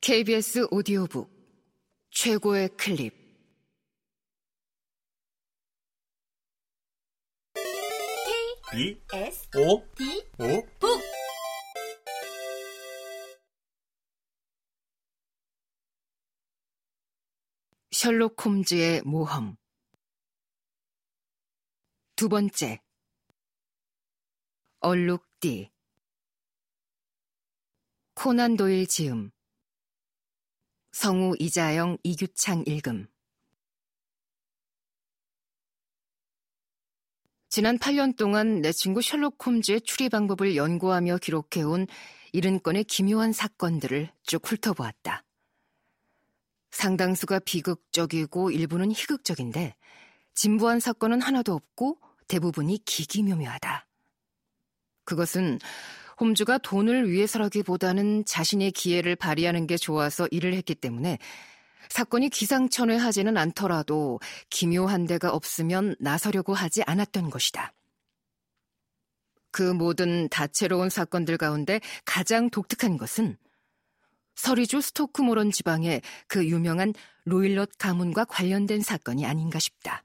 KBS 오디오북 최고의 클립. B S O D O 북. 셜록 홈즈의 모험. 두 번째. 얼룩띠. 코난 도일 지음 성우 이자영 이규창 읽음 지난 8년 동안 내 친구 셜록 홈즈의 추리 방법을 연구하며 기록해온 70건의 기묘한 사건들을 쭉 훑어보았다. 상당수가 비극적이고 일부는 희극적인데 진부한 사건은 하나도 없고 대부분이 기기묘묘하다. 그것은 홈즈가 돈을 위해서라기보다는 자신의 기회를 발휘하는 게 좋아서 일을 했기 때문에 사건이 기상천외하지는 않더라도 기묘한 데가 없으면 나서려고 하지 않았던 것이다. 그 모든 다채로운 사건들 가운데 가장 독특한 것은 서리주 스토크모런 지방의 그 유명한 로일럿 가문과 관련된 사건이 아닌가 싶다.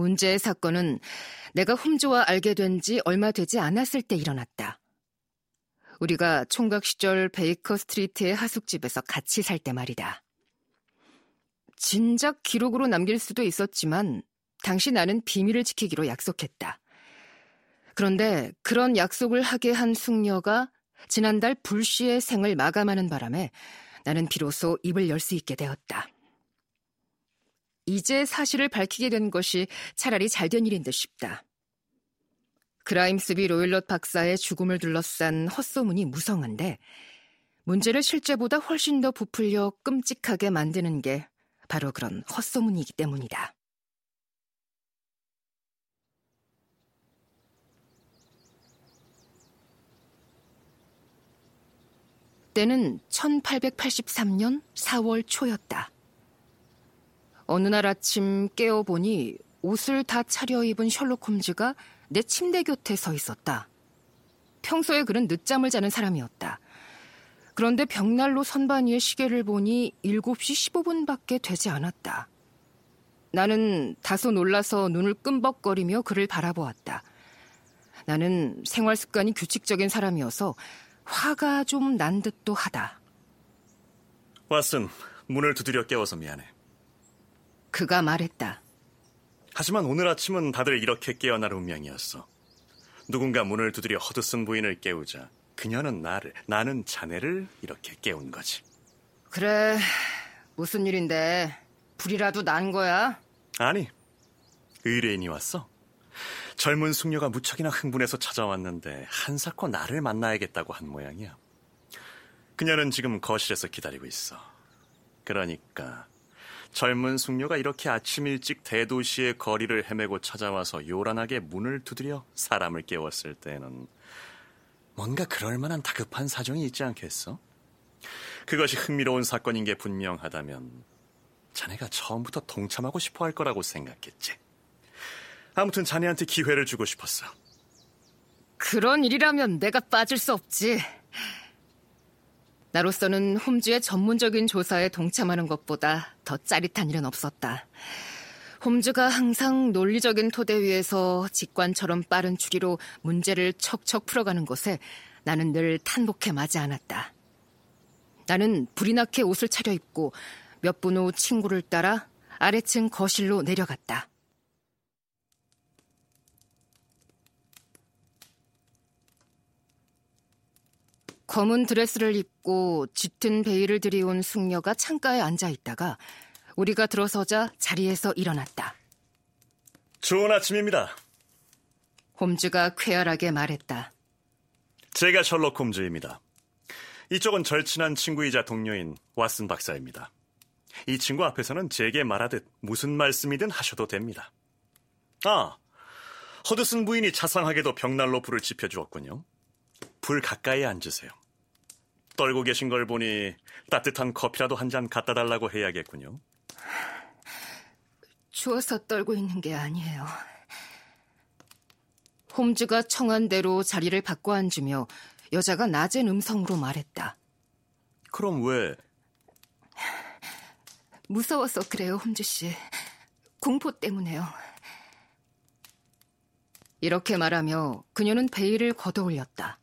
문제의 사건은 내가 홈즈와 알게 된 지 얼마 되지 않았을 때 일어났다. 우리가 총각 시절 베이커 스트리트의 하숙집에서 같이 살 때 말이다. 진작 기록으로 남길 수도 있었지만 당시 나는 비밀을 지키기로 약속했다. 그런데 그런 약속을 하게 한 숙녀가 지난달 불씨의 생을 마감하는 바람에 나는 비로소 입을 열 수 있게 되었다. 이제 사실을 밝히게 된 것이 차라리 잘 된 일인 듯 싶다. 그라임스비 로일럿 박사의 죽음을 둘러싼 헛소문이 무성한데 문제를 실제보다 훨씬 더 부풀려 끔찍하게 만드는 게 바로 그런 헛소문이기 때문이다. 때는 1883년 4월 초였다. 어느 날 아침 깨어보니 옷을 다 차려입은 셜록 홈즈가 내 침대 곁에 서 있었다. 평소에 그는 늦잠을 자는 사람이었다. 그런데 벽난로 선반 위의 시계를 보니 7시 15분밖에 되지 않았다. 나는 다소 놀라서 눈을 끔벅거리며 그를 바라보았다. 나는 생활 습관이 규칙적인 사람이어서 화가 좀 난 듯도 하다. 왓슨 문을 두드려 깨워서 미안해. 그가 말했다. 하지만 오늘 아침은 다들 이렇게 깨어날 운명이었어. 누군가 문을 두드려 허드슨 부인을 깨우자 그녀는 나를, 나는 자네를 이렇게 깨운 거지. 그래, 무슨 일인데 불이라도 난 거야? 아니, 의뢰인이 왔어. 젊은 숙녀가 무척이나 흥분해서 찾아왔는데 한사코 나를 만나야겠다고 한 모양이야. 그녀는 지금 거실에서 기다리고 있어. 그러니까 젊은 숙녀가 이렇게 아침 일찍 대도시의 거리를 헤매고 찾아와서 요란하게 문을 두드려 사람을 깨웠을 때는 뭔가 그럴 만한 다급한 사정이 있지 않겠어? 그것이 흥미로운 사건인 게 분명하다면 자네가 처음부터 동참하고 싶어 할 거라고 생각했지. 아무튼 자네한테 기회를 주고 싶었어. 그런 일이라면 내가 빠질 수 없지. 나로서는 홈즈의 전문적인 조사에 동참하는 것보다 더 짜릿한 일은 없었다. 홈즈가 항상 논리적인 토대 위에서 직관처럼 빠른 추리로 문제를 척척 풀어가는 곳에 나는 늘 탄복해 마지 않았다. 나는 불이 나게 옷을 차려입고 몇 분 후 친구를 따라 아래층 거실로 내려갔다. 검은 드레스를 입고 짙은 베일을 들이온 숙녀가 창가에 앉아 있다가 우리가 들어서자 자리에서 일어났다. 좋은 아침입니다. 홈즈가 쾌활하게 말했다. 제가 셜록 홈즈입니다. 이쪽은 절친한 친구이자 동료인 왓슨 박사입니다. 이 친구 앞에서는 제게 말하듯 무슨 말씀이든 하셔도 됩니다. 아, 허드슨 부인이 자상하게도 벽난로 불을 지펴주었군요. 불 가까이 앉으세요. 떨고 계신 걸 보니 따뜻한 커피라도 한 잔 갖다 달라고 해야겠군요. 추워서 떨고 있는 게 아니에요. 홈즈가 청한 대로 자리를 바꿔 앉으며 여자가 낮은 음성으로 말했다. 그럼 왜? 무서워서 그래요, 홈즈 씨. 공포 때문에요. 이렇게 말하며 그녀는 베일을 걷어올렸다.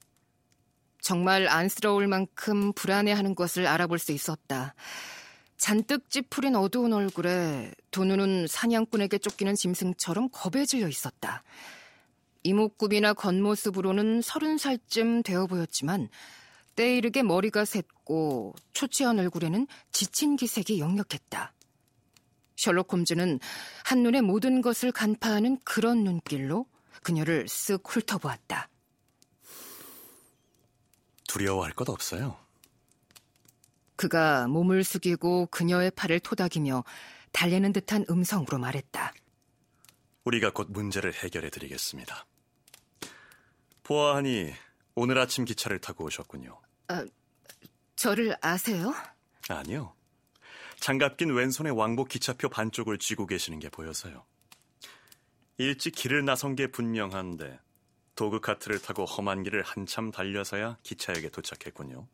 정말 안쓰러울 만큼 불안해하는 것을 알아볼 수 있었다. 잔뜩 찌푸린 어두운 얼굴에 두 눈은 사냥꾼에게 쫓기는 짐승처럼 겁에 질려 있었다. 이목구비나 겉모습으로는 서른 살쯤 되어 보였지만 때이르게 머리가 샜고 초췌한 얼굴에는 지친 기색이 역력했다. 셜록 홈즈는 한눈에 모든 것을 간파하는 그런 눈길로 그녀를 쓱 훑어보았다. 두려워할 것 없어요. 그가 몸을 숙이고 그녀의 팔을 토닥이며 달래는 듯한 음성으로 말했다. 우리가 곧 문제를 해결해 드리겠습니다. 보아하니 오늘 아침 기차를 타고 오셨군요. 아, 저를 아세요? 아니요. 장갑 낀 왼손에 왕복 기차표 반쪽을 쥐고 계시는 게 보여서요. 일찍 길을 나선 게 분명한데 도그카트를 타고 험한 길을 한참 달려서야 기차역에 도착했군요.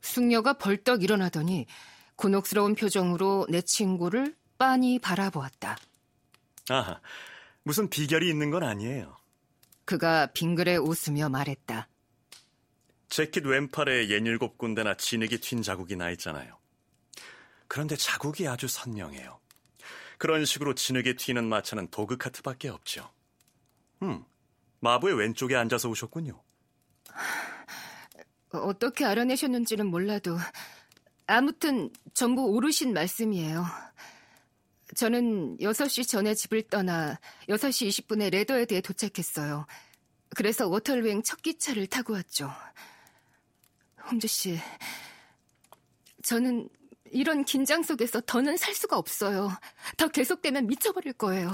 숙녀가 벌떡 일어나더니 곤혹스러운 표정으로 내 친구를 빤히 바라보았다. 아, 무슨 비결이 있는 건 아니에요. 그가 빙그레 웃으며 말했다. 재킷 왼팔에 옛일곱 군데나 진흙이 튄 자국이 나 있잖아요. 그런데 자국이 아주 선명해요. 그런 식으로 진흙에 튀는 마차는 도그카트밖에 없죠. 음, 마부의 왼쪽에 앉아서 오셨군요. 어떻게 알아내셨는지는 몰라도 아무튼 전부 오르신 말씀이에요. 저는 6시 전에 집을 떠나 6시 20분에 레더에드에 도착했어요. 그래서 워털웨잉 첫 기차를 타고 왔죠. 홈즈 씨, 저는 이런 긴장 속에서 더는 살 수가 없어요. 더 계속되면 미쳐버릴 거예요.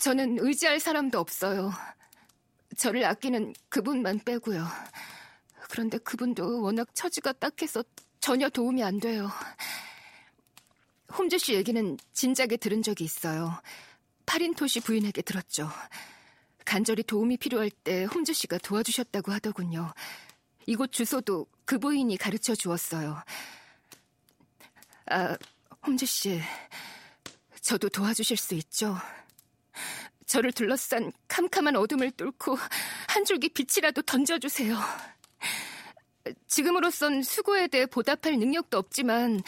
저는 의지할 사람도 없어요. 저를 아끼는 그분만 빼고요. 그런데 그분도 워낙 처지가 딱해서 전혀 도움이 안 돼요. 홈즈 씨 얘기는 진작에 들은 적이 있어요. 파린토시 부인에게 들었죠. 간절히 도움이 필요할 때 홈즈 씨가 도와주셨다고 하더군요. 이곳 주소도 그 부인이 가르쳐 주었어요. 아, 홈즈 씨, 저도 도와주실 수 있죠? 저를 둘러싼 캄캄한 어둠을 뚫고 한 줄기 빛이라도 던져주세요. 지금으로선 수고에 대해 보답할 능력도 없지만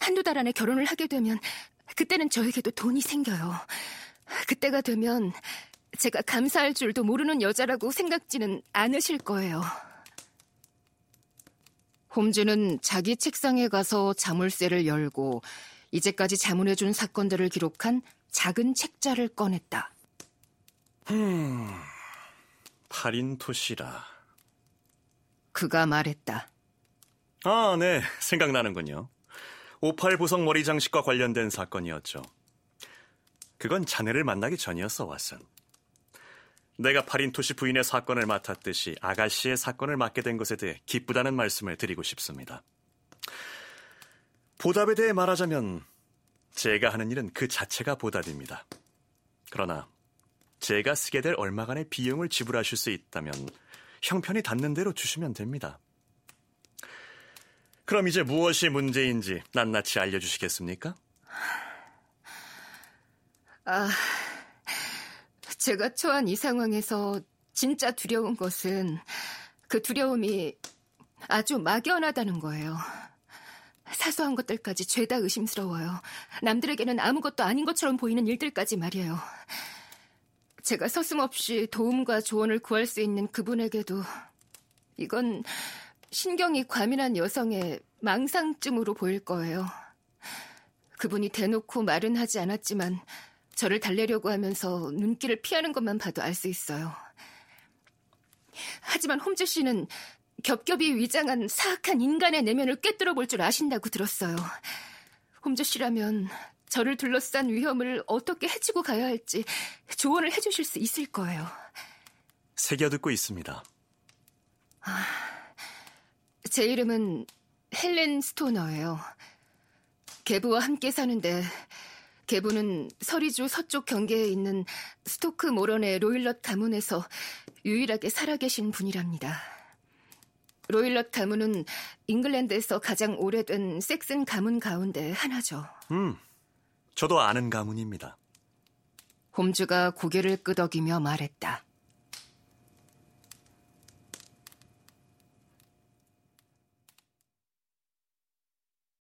한두 달 안에 결혼을 하게 되면 그때는 저에게도 돈이 생겨요. 그때가 되면 제가 감사할 줄도 모르는 여자라고 생각지는 않으실 거예요. 홈즈는 자기 책상에 가서 자물쇠를 열고 이제까지 자문해준 사건들을 기록한 작은 책자를 꺼냈다. 음, 파린토시라. 그가 말했다. 아, 네, 생각나는군요. 58 보석 머리 장식과 관련된 사건이었죠. 그건 자네를 만나기 전이었어, 왓슨. 내가 파린토시 부인의 사건을 맡았듯이 아가씨의 사건을 맡게 된 것에 대해 기쁘다는 말씀을 드리고 싶습니다. 보답에 대해 말하자면 제가 하는 일은 그 자체가 보답입니다. 그러나 제가 쓰게 될 얼마간의 비용을 지불하실 수 있다면 형편이 닿는 대로 주시면 됩니다. 그럼 이제 무엇이 문제인지 낱낱이 알려주시겠습니까? 아, 제가 처한 이 상황에서 진짜 두려운 것은 그 두려움이 아주 막연하다는 거예요. 사소한 것들까지 죄다 의심스러워요. 남들에게는 아무것도 아닌 것처럼 보이는 일들까지 말이에요. 제가 서슴없이 도움과 조언을 구할 수 있는 그분에게도 이건 신경이 과민한 여성의 망상증으로 보일 거예요. 그분이 대놓고 말은 하지 않았지만 저를 달래려고 하면서 눈길을 피하는 것만 봐도 알 수 있어요. 하지만 홈즈 씨는 겹겹이 위장한 사악한 인간의 내면을 꿰뚫어 볼 줄 아신다고 들었어요. 홈즈 씨라면 저를 둘러싼 위험을 어떻게 해치고 가야 할지 조언을 해주실 수 있을 거예요. 새겨듣고 있습니다. 아, 제 이름은 헬렌 스토너예요. 계부와 함께 사는데 계부는 서리주 서쪽 경계에 있는 스토크 모런의 로일럿 가문에서 유일하게 살아계신 분이랍니다. 로일럿 가문은 잉글랜드에서 가장 오래된 섹슨 가문 가운데 하나죠. 음, 저도 아는 가문입니다. 홈즈가 고개를 끄덕이며 말했다.